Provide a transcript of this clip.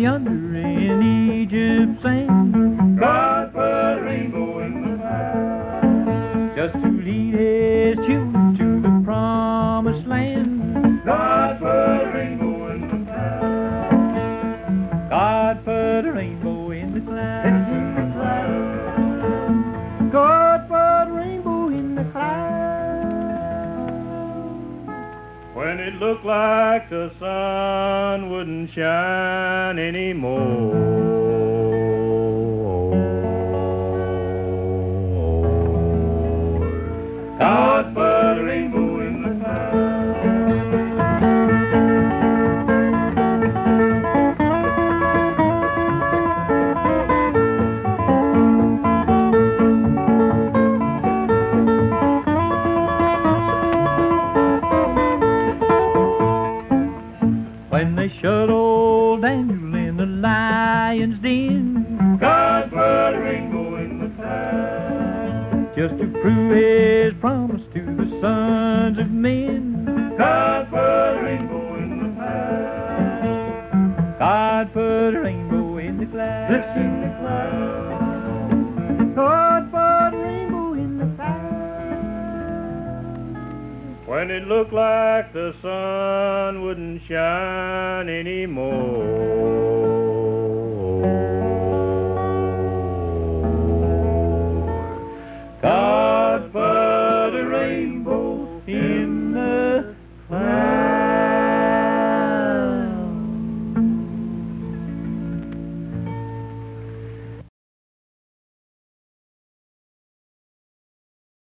yonder in Egypt's sand. God put a rainbow in the sky. Just to lead his children to the promised land. It looked like the sun wouldn't shine anymore. Daniel in the lion's den. God put a rainbow in the clouds. Just to prove his promise to the sons of men. God put a rainbow in the clouds. God put a rainbow in the clouds. It's in the clouds. when it looked like the sun wouldn't shine anymore. God put a rainbow in the